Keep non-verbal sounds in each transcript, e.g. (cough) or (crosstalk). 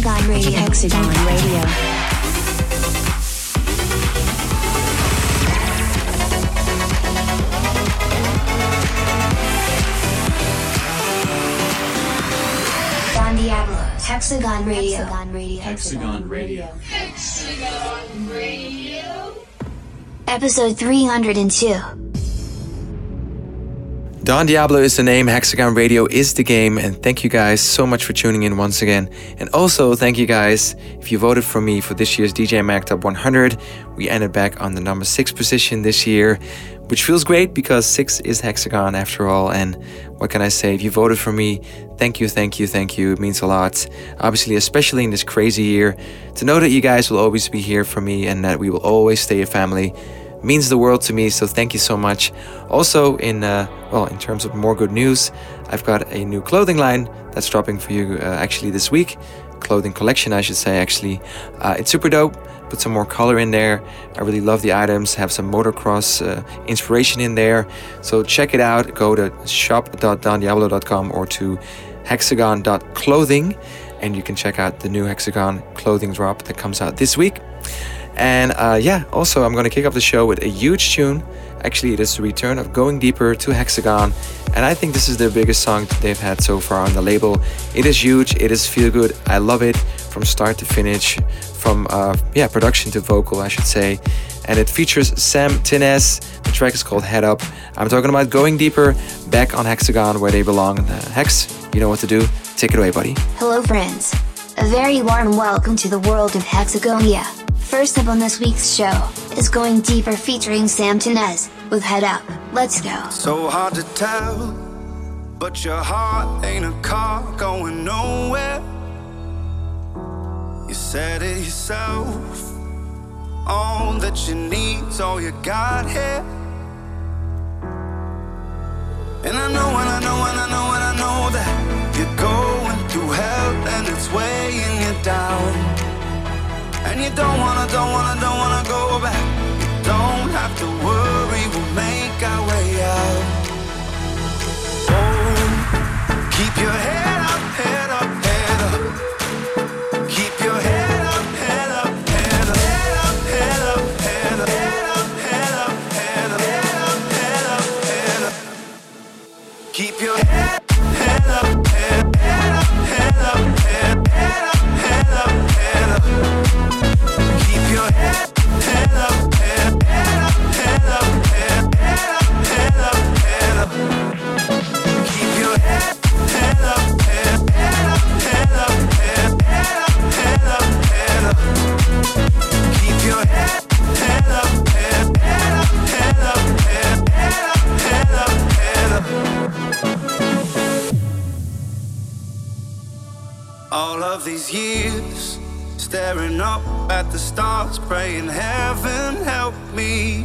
Hexagon Radio. Hexagon Radio. Don Diablo. Hexagon Radio. Hexagon Radio. Hexagon Radio. Episode 302. Don Diablo is the name, Hexagon Radio is the game, and thank you guys so much for tuning in once again. And also, thank you guys if you voted for me for this year's DJ Mag Top 100. We ended back on the number 6 position this year, which feels great because 6 is Hexagon after all. And what can I say? If you voted for me, thank you, thank you, thank you. It means a lot. Obviously, especially in this crazy year, to know that you guys will always be here for me and that we will always stay a family means the world to me so thank you so much. Also in uh, well in terms of more good news i've got a new clothing line that's dropping for you uh, actually this week. Clothing collection i should say actually. Uh, it's super dope. Put some more color in there. I really love the items. Have some motocross uh, inspiration in there. So check it out. Go to shop.dondiablo.com or to hexagon.clothing and you can check out the new hexagon clothing drop that comes out this week and uh, yeah, also I'm gonna kick off the show with a huge tune. Actually, it is the return of Going Deeper to Hexagon, and I think this is their biggest song they've had so far on the label. It is huge, it is feel good. I love it from start to finish, from uh, yeah production to vocal, I should say. And it features Sam Tinnesz. The track is called Head Up. I'm talking about Going Deeper, back on Hexagon where they belong. Uh, Hex, you know what to do. Take it away, buddy. Hello, friends. A very warm welcome to the world of Hexagonia. First up on this week's show is Going Deeper featuring Sam Tinnesz with Head Up. Let's go. So hard to tell, but your heart ain't a car going nowhere. You said it yourself. All that you need's all you got here. And I know, and I know, and I know, and I know that you're going through hell and it's weighing you down. And you don't wanna, don't wanna, don't wanna go back You don't have to worry, we'll make our way out Oh, keep your head up, head up, head up Keep your head up, head up, head up Head up, head up, head up Head up, head up, head up Head up, head up, head up Keep your head All of these years, staring up at the stars, praying heaven help me.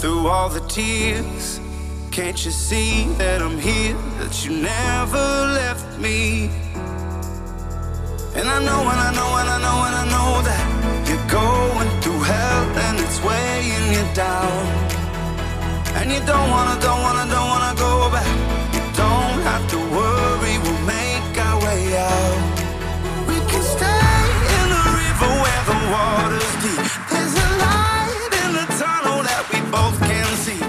Through all the tears, can't you see that I'm here, that you never left me? And I know, and I know, and I know, and I know that you're going through hell and it's weighing you down. And you don't wanna, don't wanna, don't wanna go back. You don't have to the water's deep. There's a light in the tunnel that we both can see.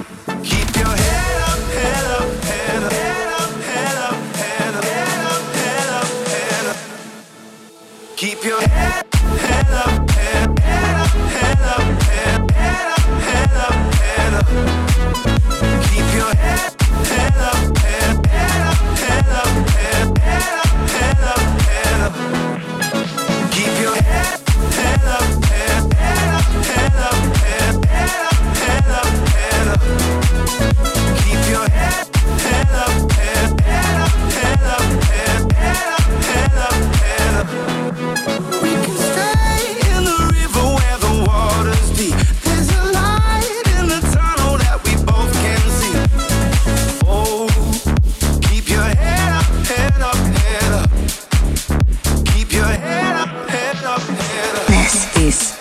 Keep your head up, head up, head up. Head up, head up, head up, head up, head up. Keep your head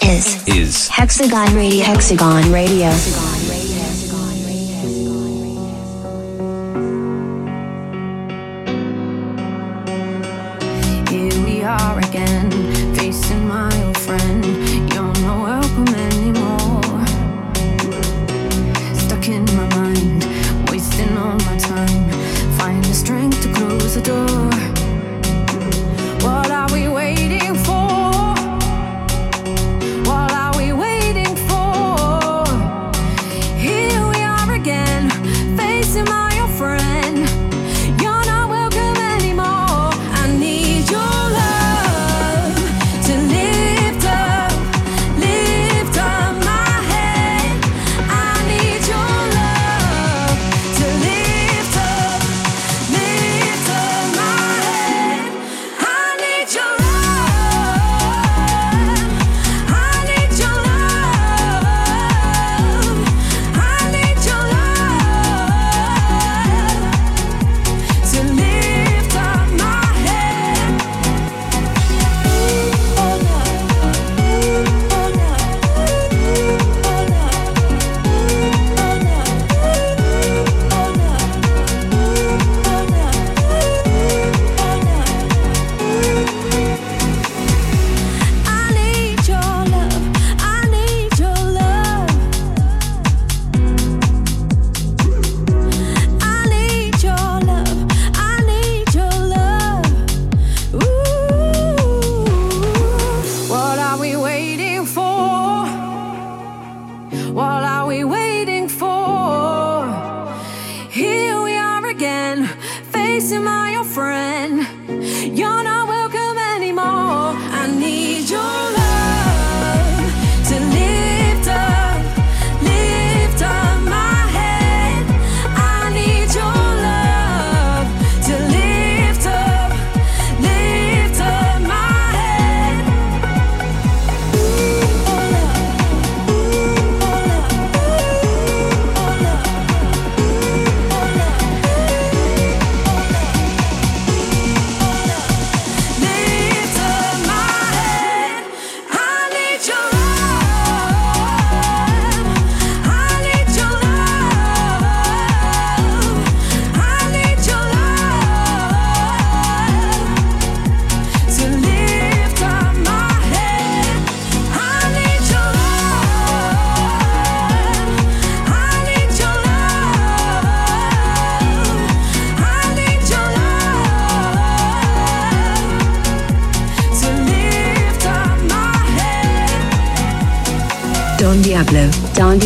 is, is Hexagon Radio. Hexagon Radio. Hexagon.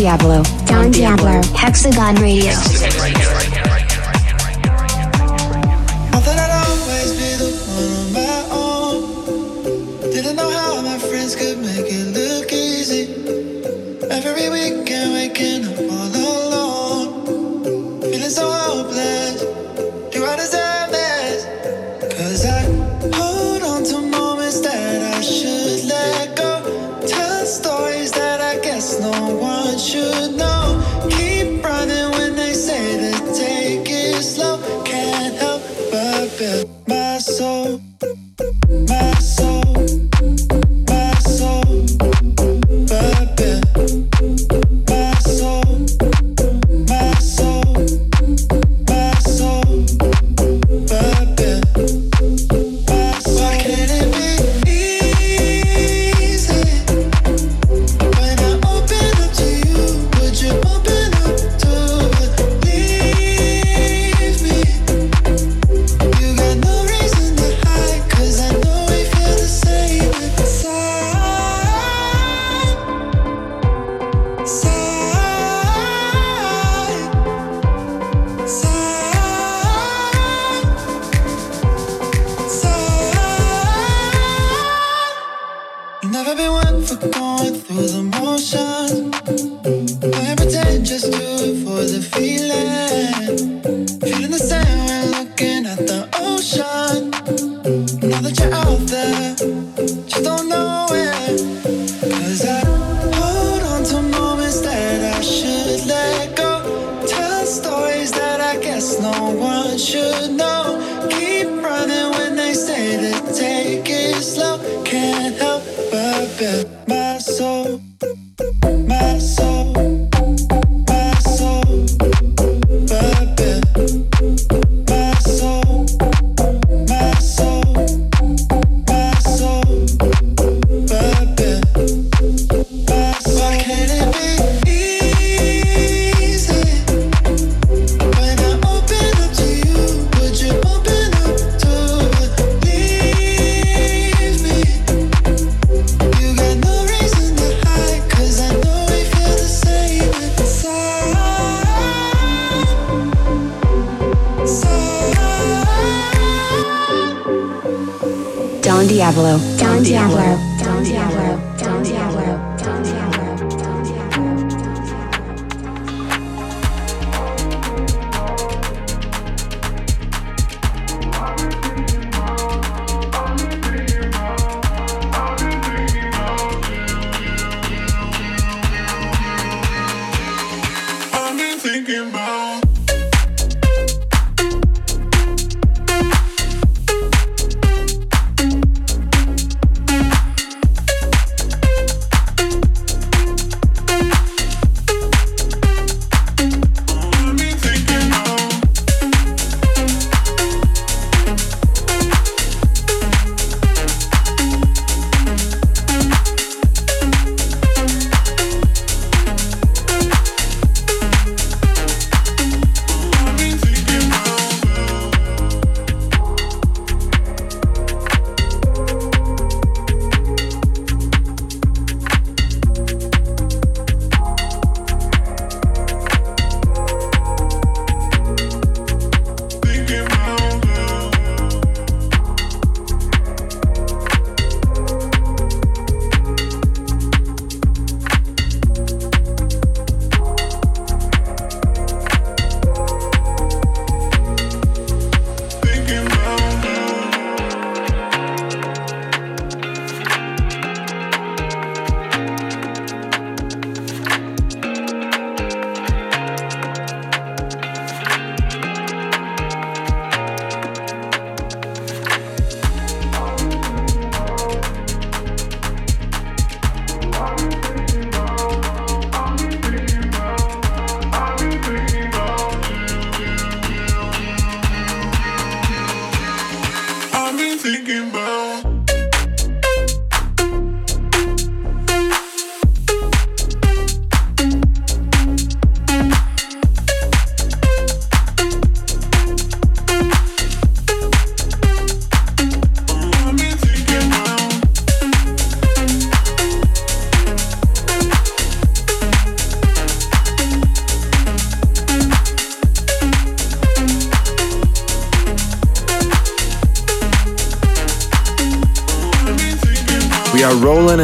Diablo. Don Diablo. Hexagon Radio.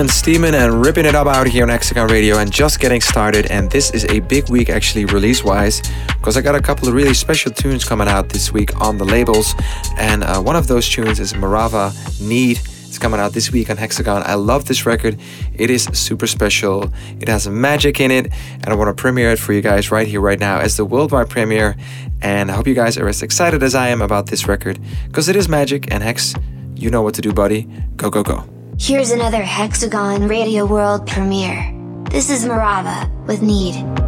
Steaming and ripping it up out here on Hexagon Radio and just getting started. And this is a big week, actually, release wise, because I got a couple of really special tunes coming out this week on the labels. And uh, one of those tunes is Marava Need. It's coming out this week on Hexagon. I love this record. It is super special. It has magic in it, and I want to premiere it for you guys right here, right now, as the worldwide premiere. And I hope you guys are as excited as I am about this record, because it is magic. And Hex, you know what to do, buddy. Go, go, go. Here's another Hexagon Radio World premiere. This is Marava with Need.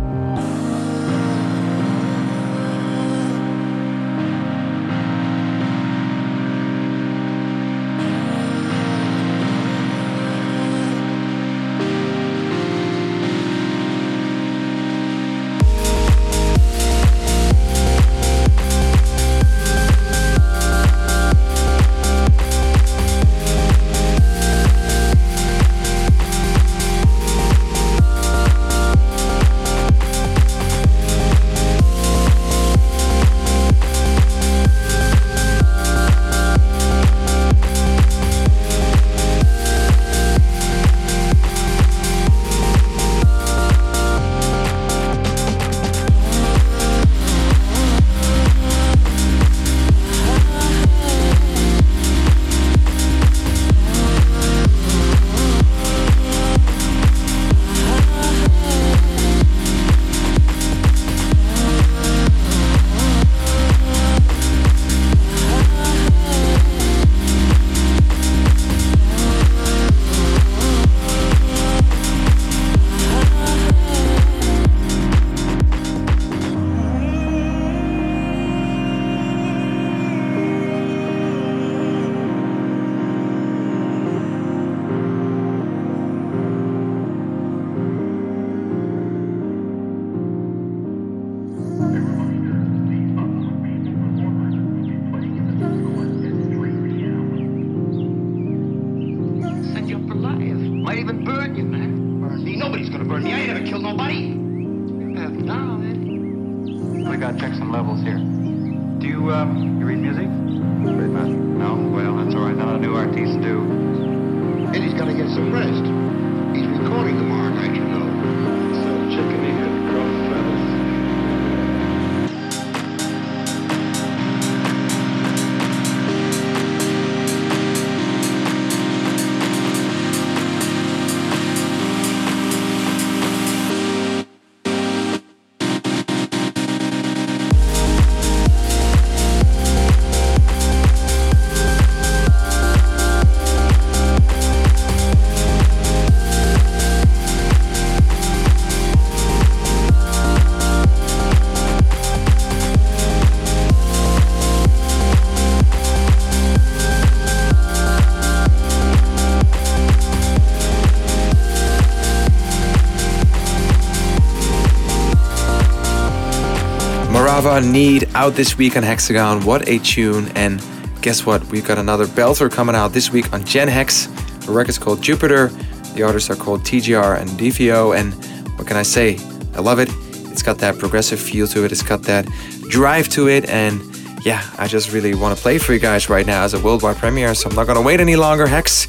Morava Need out this week on Hexagon. What a tune! And guess what? We've got another belter coming out this week on Gen Hex. The record's called Jupiter. The artists are called TGR and DVO. And what can I say? I love it. It's got that progressive feel to it. It's got that drive to it. And yeah, I just really want to play for you guys right now as a worldwide premiere. So I'm not gonna wait any longer. Hex,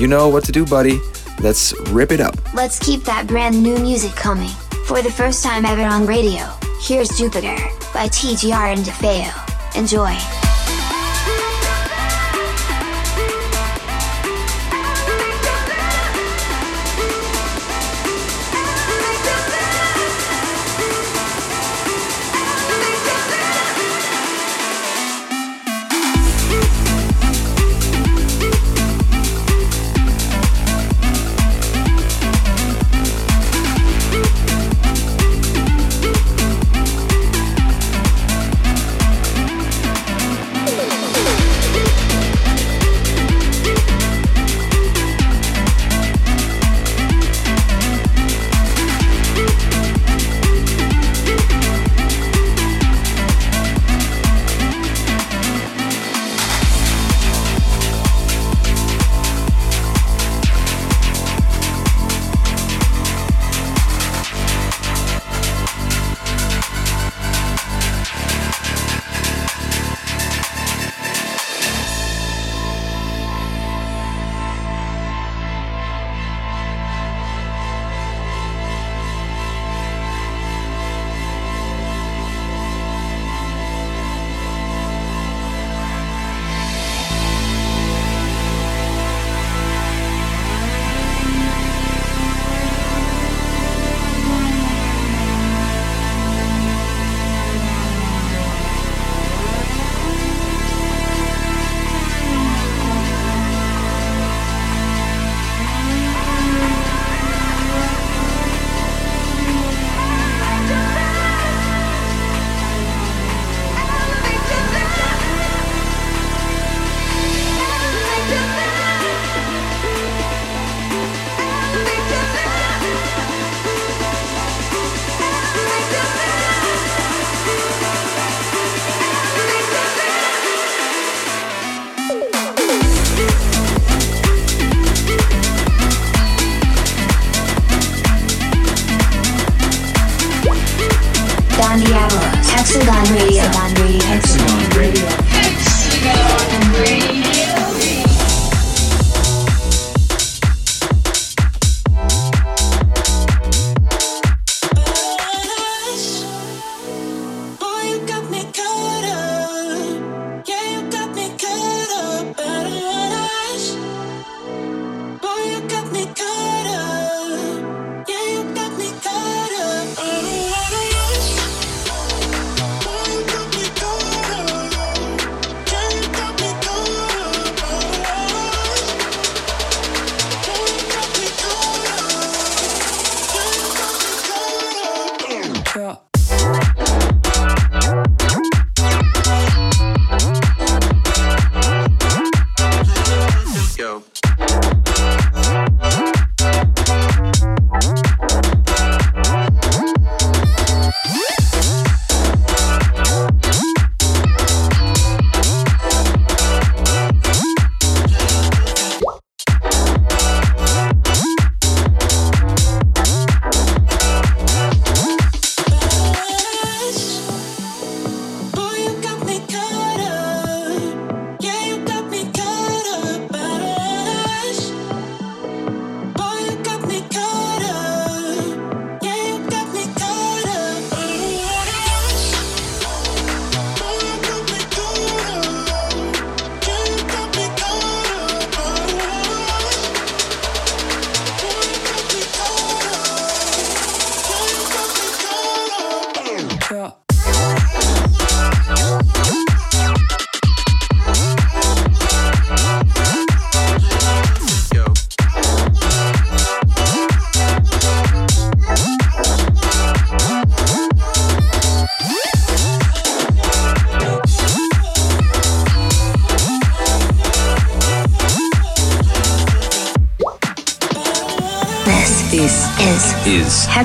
you know what to do, buddy. Let's rip it up. Let's keep that brand new music coming. For the first time ever on radio, here's Jupiter by TGR and DeFeo. Enjoy.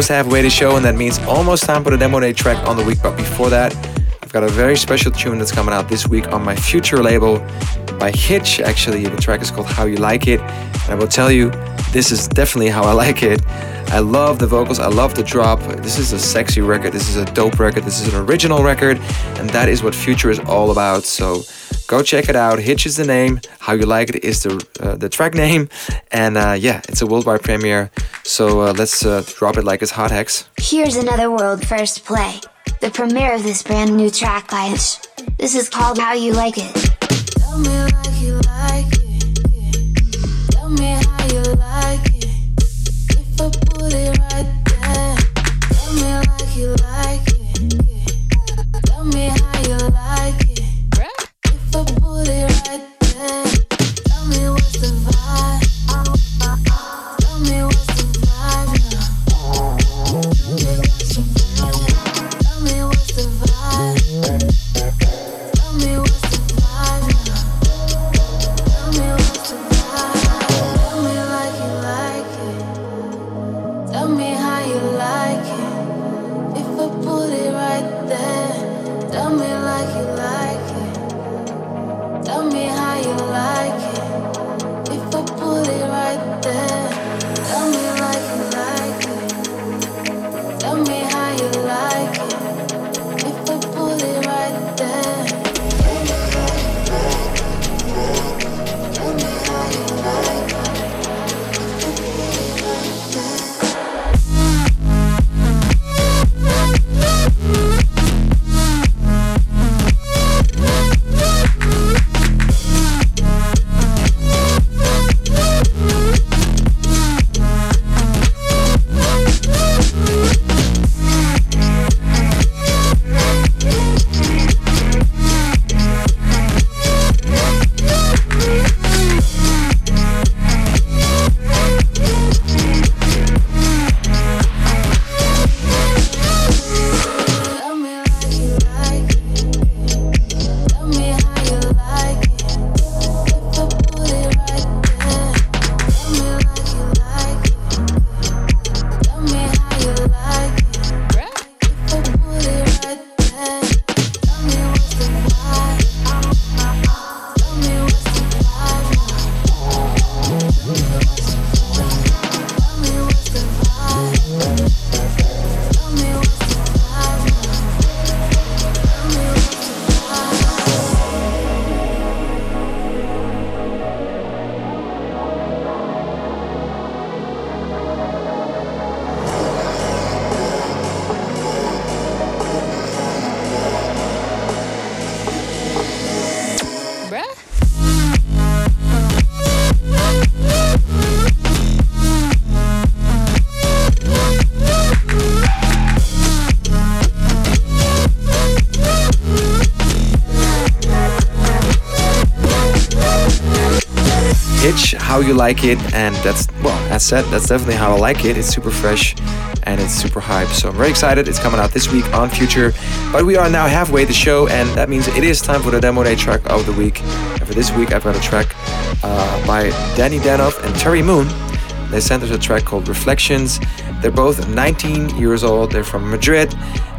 Almost halfway the show, and that means almost time for the demo day track on the week. But before that, I've got a very special tune that's coming out this week on my future label by Hitch. Actually, the track is called How You Like It. And I will tell you, this is definitely how I like it. I love the vocals, I love the drop. This is a sexy record, this is a dope record, this is an original record, and that is what Future is all about. So go check it out. Hitch is the name, How You Like It is the, uh, the track name, and uh, yeah, it's a worldwide premiere. So uh, let's uh, drop it like it's hot hex. Here's another world first play. The premiere of this brand new track by Hitch. This is called How you like it. How you like it, and that's well, that's said, that's definitely how I like it. It's super fresh and it's super hype. So I'm very excited. It's coming out this week on Future. But we are now halfway the show, and that means it is time for the demo day track of the week. And for this week, I've got a track uh, by Danny Danoff and Terry Moon. They sent us a track called Reflections. They're both 19 years old. They're from Madrid,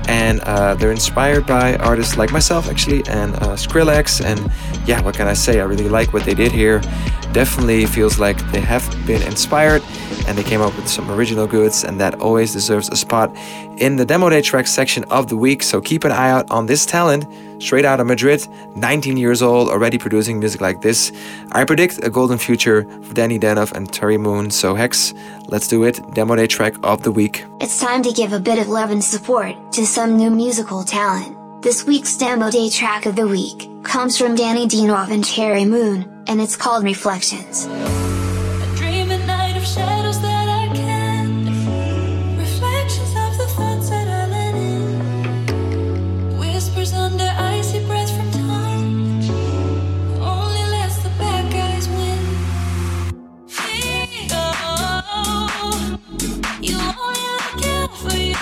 and uh, they're inspired by artists like myself, actually, and uh, Skrillex. And yeah, what can I say? I really like what they did here. Definitely feels like they have been inspired and they came up with some original goods, and that always deserves a spot in the demo day track section of the week. So keep an eye out on this talent, straight out of Madrid, 19 years old, already producing music like this. I predict a golden future for Danny Danoff and Terry Moon. So Hex, let's do it. Demo day track of the week. It's time to give a bit of love and support to some new musical talent. This week's demo day track of the week comes from Danny Danoff and Terry Moon, and it's called Reflections.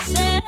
Hit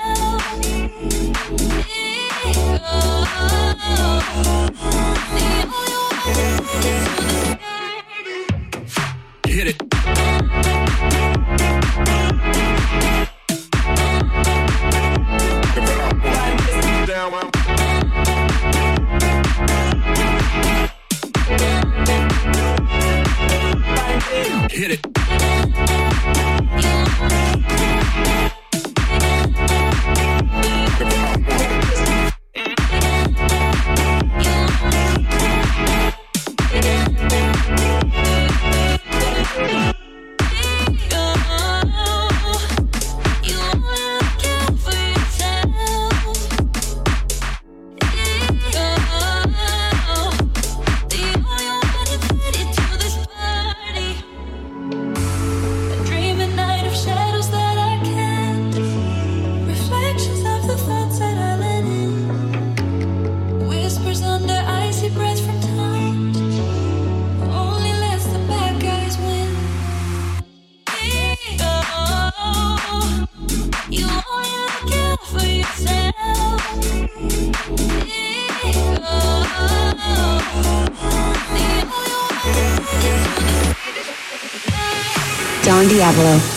Don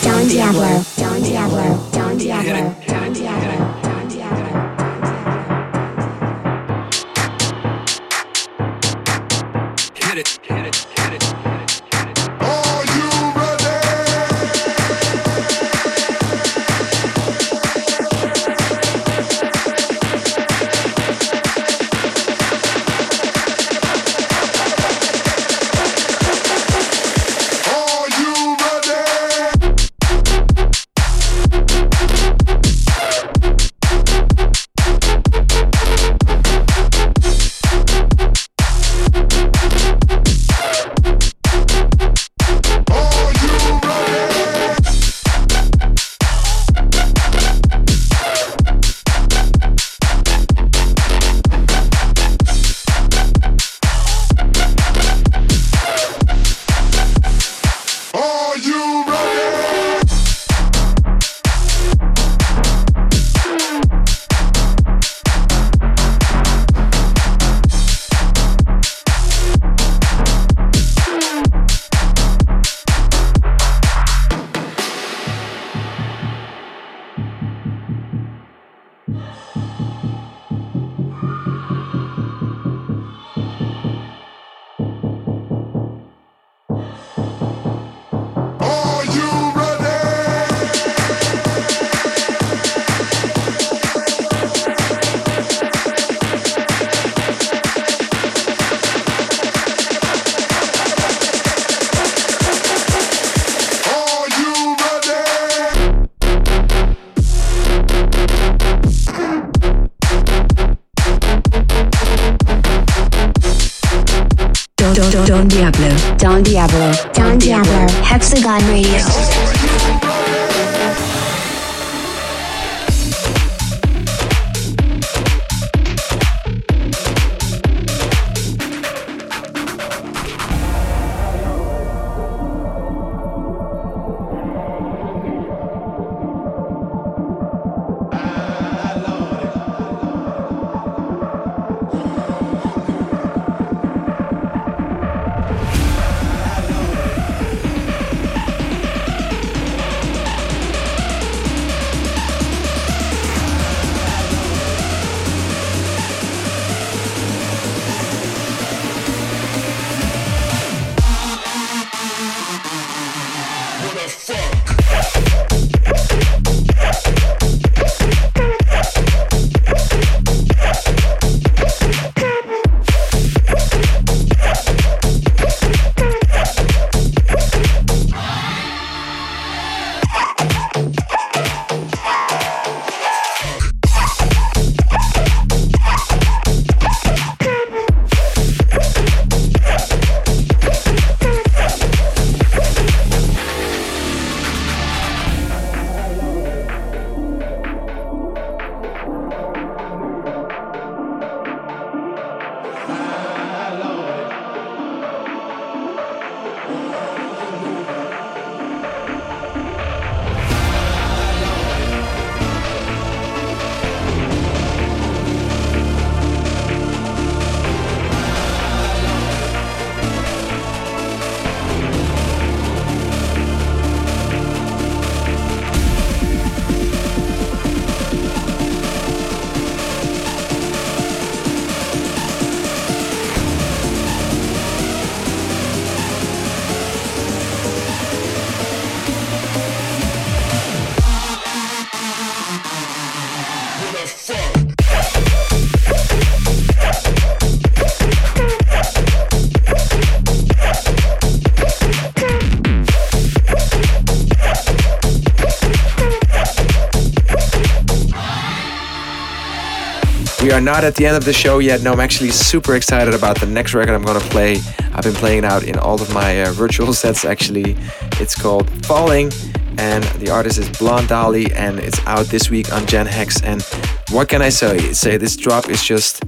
We are not at the end of the show yet. No, I'm actually super excited about the next record I'm gonna play. I've been playing it out in all of my uh, virtual (laughs) sets actually. It's called Falling and the artist is Blonde Dolly and it's out this week on Gen Hex. And what can I say? Say this drop is just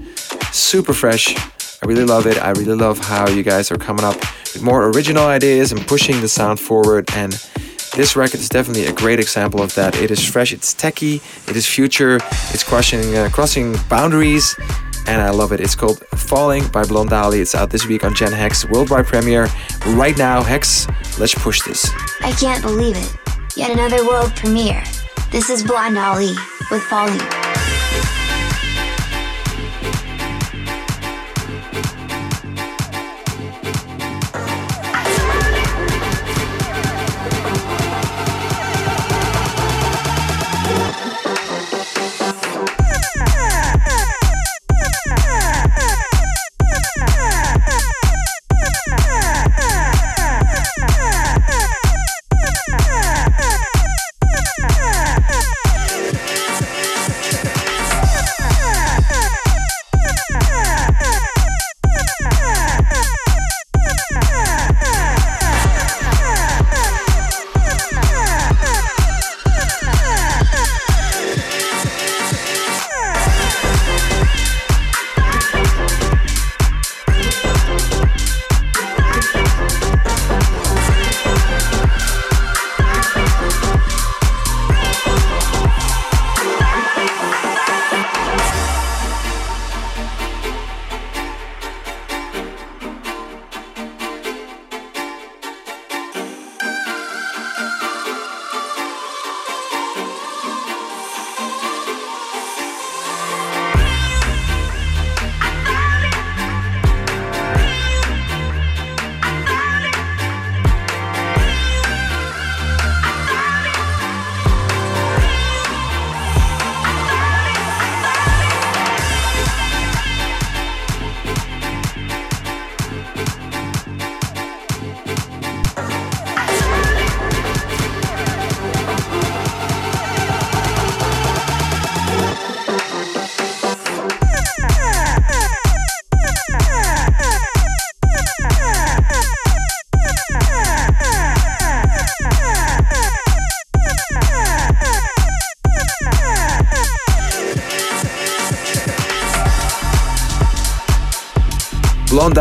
super fresh. I really love it. I really love how you guys are coming up with more original ideas and pushing the sound forward. And this record is definitely a great example of that. It is fresh, it's techy, it is future, it's crossing uh, crossing boundaries, and I love it. It's called Falling by Blonde. It's out this week on Gen Hex worldwide premiere. Right now, Hex, let's push this. I can't believe it. Yet another world premiere. This is Blonde with Falling.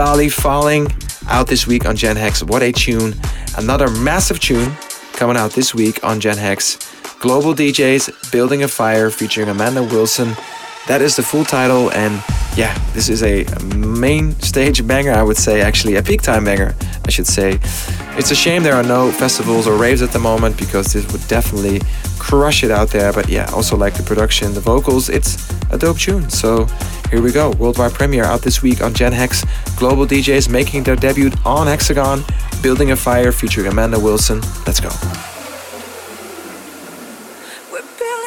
Dolly Falling out this week on Gen Hex. What a tune. Another massive tune coming out this week on Gen Hex. Global DJs Building a Fire featuring Amanda Wilson. That is the full title, and yeah, this is a main stage banger, I would say, actually, a peak time banger, I should say. It's a shame there are no festivals or raves at the moment because this would definitely crush it out there. But yeah, also like the production, the vocals, it's a dope tune. So here we go. Worldwide premiere out this week on Gen Hex. Global DJs making their debut on Hexagon, Building a Fire featuring Amanda Wilson. Let's go. We're building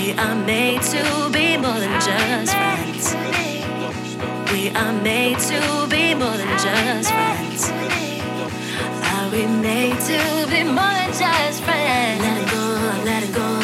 We are made to be more than just friends. We are made to be more than just friends. Are we made to be more than just friends? Let it go, let it go.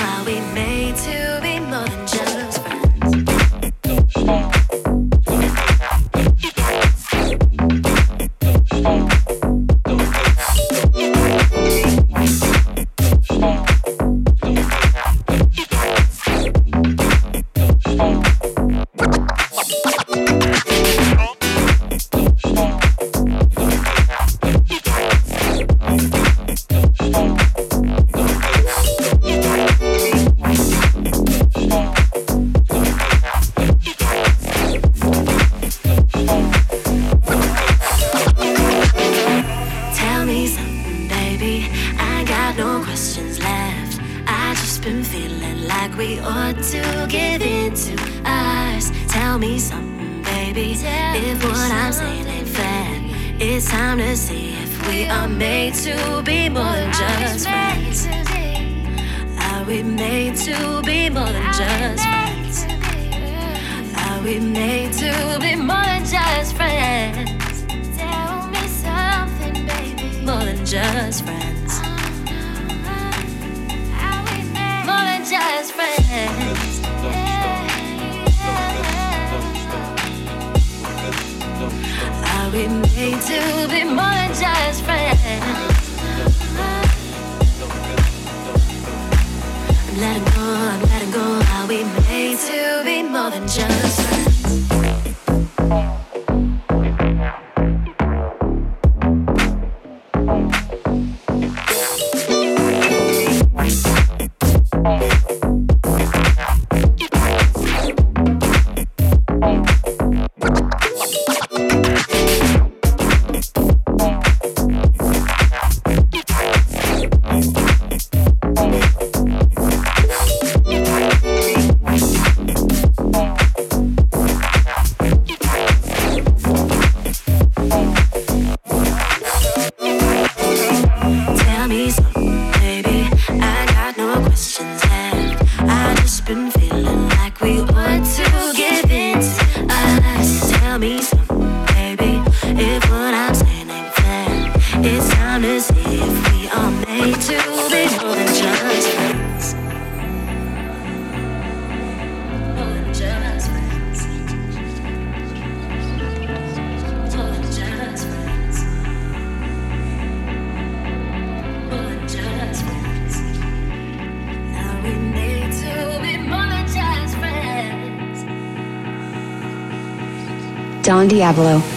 Diablo.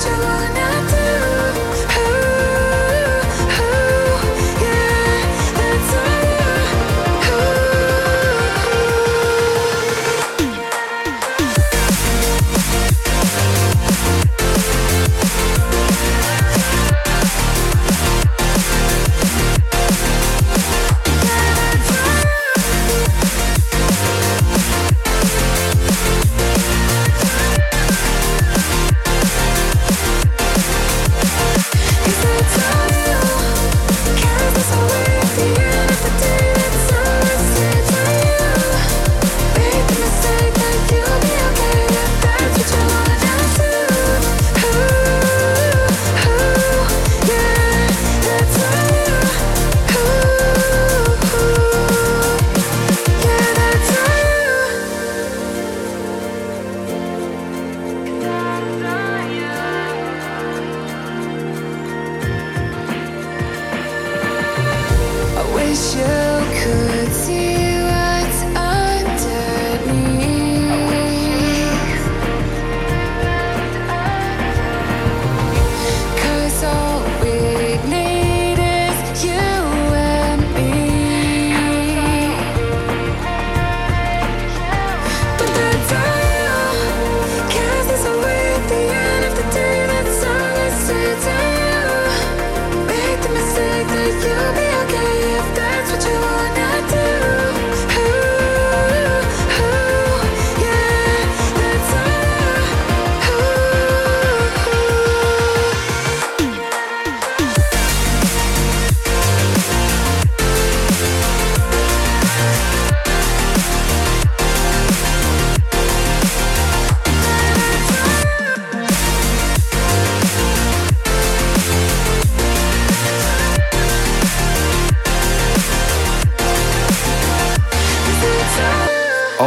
what you want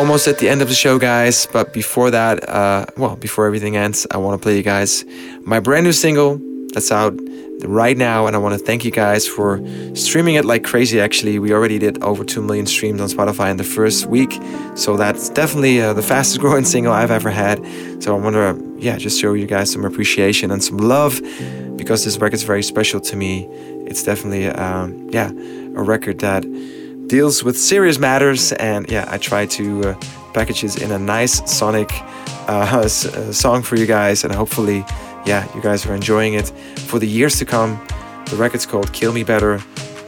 almost at the end of the show, guys. But before that, uh, well, before everything ends, I want to play you guys my brand new single that's out right now. And I want to thank you guys for streaming it like crazy. Actually, we already did over 2 million streams on Spotify in the first week. So that's definitely uh, the (laughs) fastest growing single I've ever had. So I want to, yeah, just show you guys some appreciation and some love because this record's very special to me. It's definitely, um, yeah, a record that deals with serious matters. And yeah, I try to uh, package it in a nice sonic uh, (laughs) uh, song for you guys. And hopefully, yeah, you guys are enjoying it for the years to come. The record's called Kill Me Better.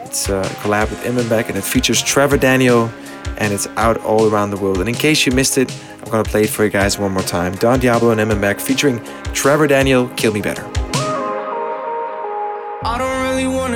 It's a collab with Imanbek and it features Trevor Daniel and it's out all around the world. And in case you missed it, I'm gonna play it for you guys one more time. Don Diablo and Imanbek featuring Trevor Daniel, Kill Me Better.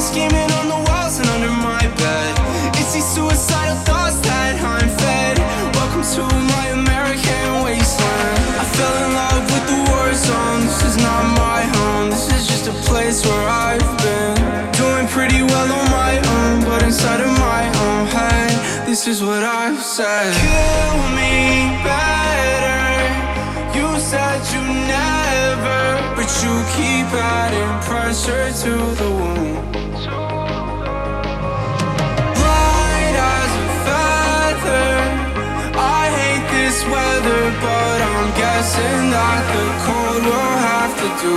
Scheming on the walls and under my bed. It's these suicidal thoughts that I'm fed. Welcome to my American wasteland. I fell in love with the war zone. This is not my home. This is just a place where I've been doing pretty well on my own, but inside of my own head, this is what I've said. Kill me better. You said you never, but you keep adding pressure to the wound. I'm that the cold will have to do.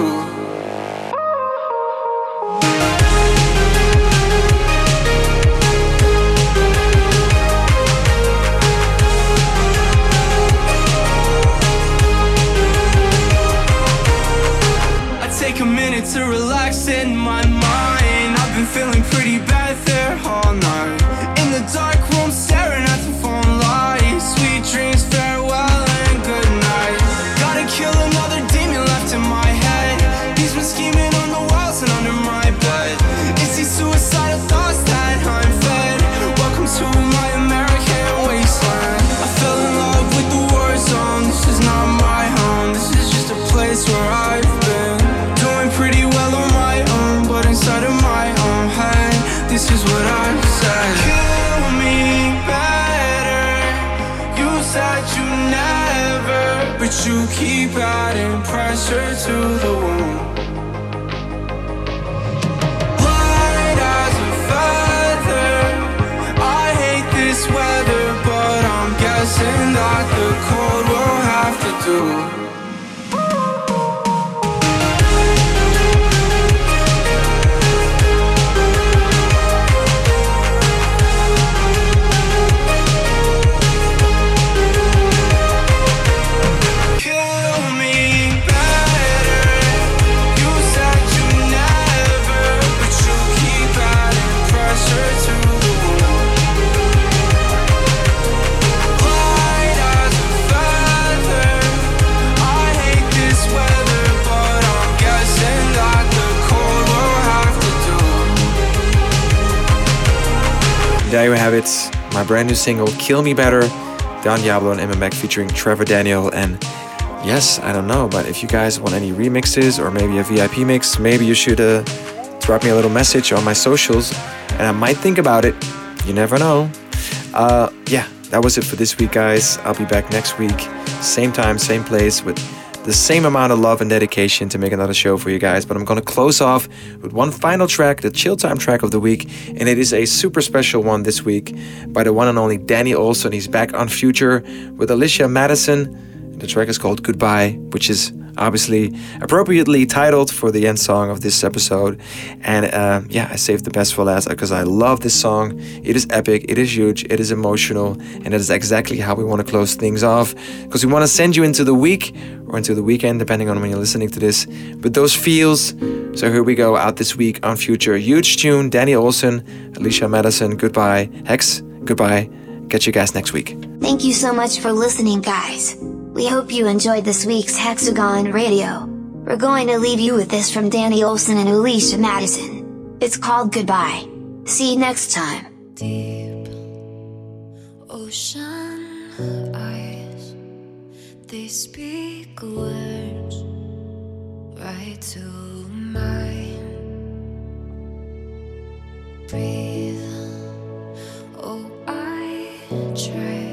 I take a minute to relax There you have it, my brand new single, Kill Me Better, Don Diablo and Imanbek featuring Trevor Daniel. And yes, I don't know, but if you guys want any remixes or maybe a VIP mix, maybe you should uh, drop me a little message on my socials and I might think about it. You never know. Uh, yeah, that was it for this week, guys. I'll be back next week, same time, same place, with the same amount of love and dedication to make another show for you guys. But I'm gonna close off with one final track, the chill time track of the week, and it is a super special one this week by the one and only Danny Olson. He's back on Future with Alicia Madison. The track is called Goodbye, which is obviously appropriately titled for the end song of this episode. And uh, yeah, I saved the best for last because I love this song. It is epic, it is huge, it is emotional, and it is exactly how we want to close things off because we want to send you into the week or into the weekend, depending on when you're listening to this, with those feels. So here we go out this week on Future. Huge tune, Danny Olson, Alicia Madison, goodbye. Hex, goodbye. Catch you guys next week. Thank you so much for listening, guys. We hope you enjoyed this week's Hexagon Radio. We're going to leave you with this from Danny Olson and Alicia Madison. It's called Goodbye. See you next time. Deep ocean eyes, they speak words right to mine. Breathe, oh, I try.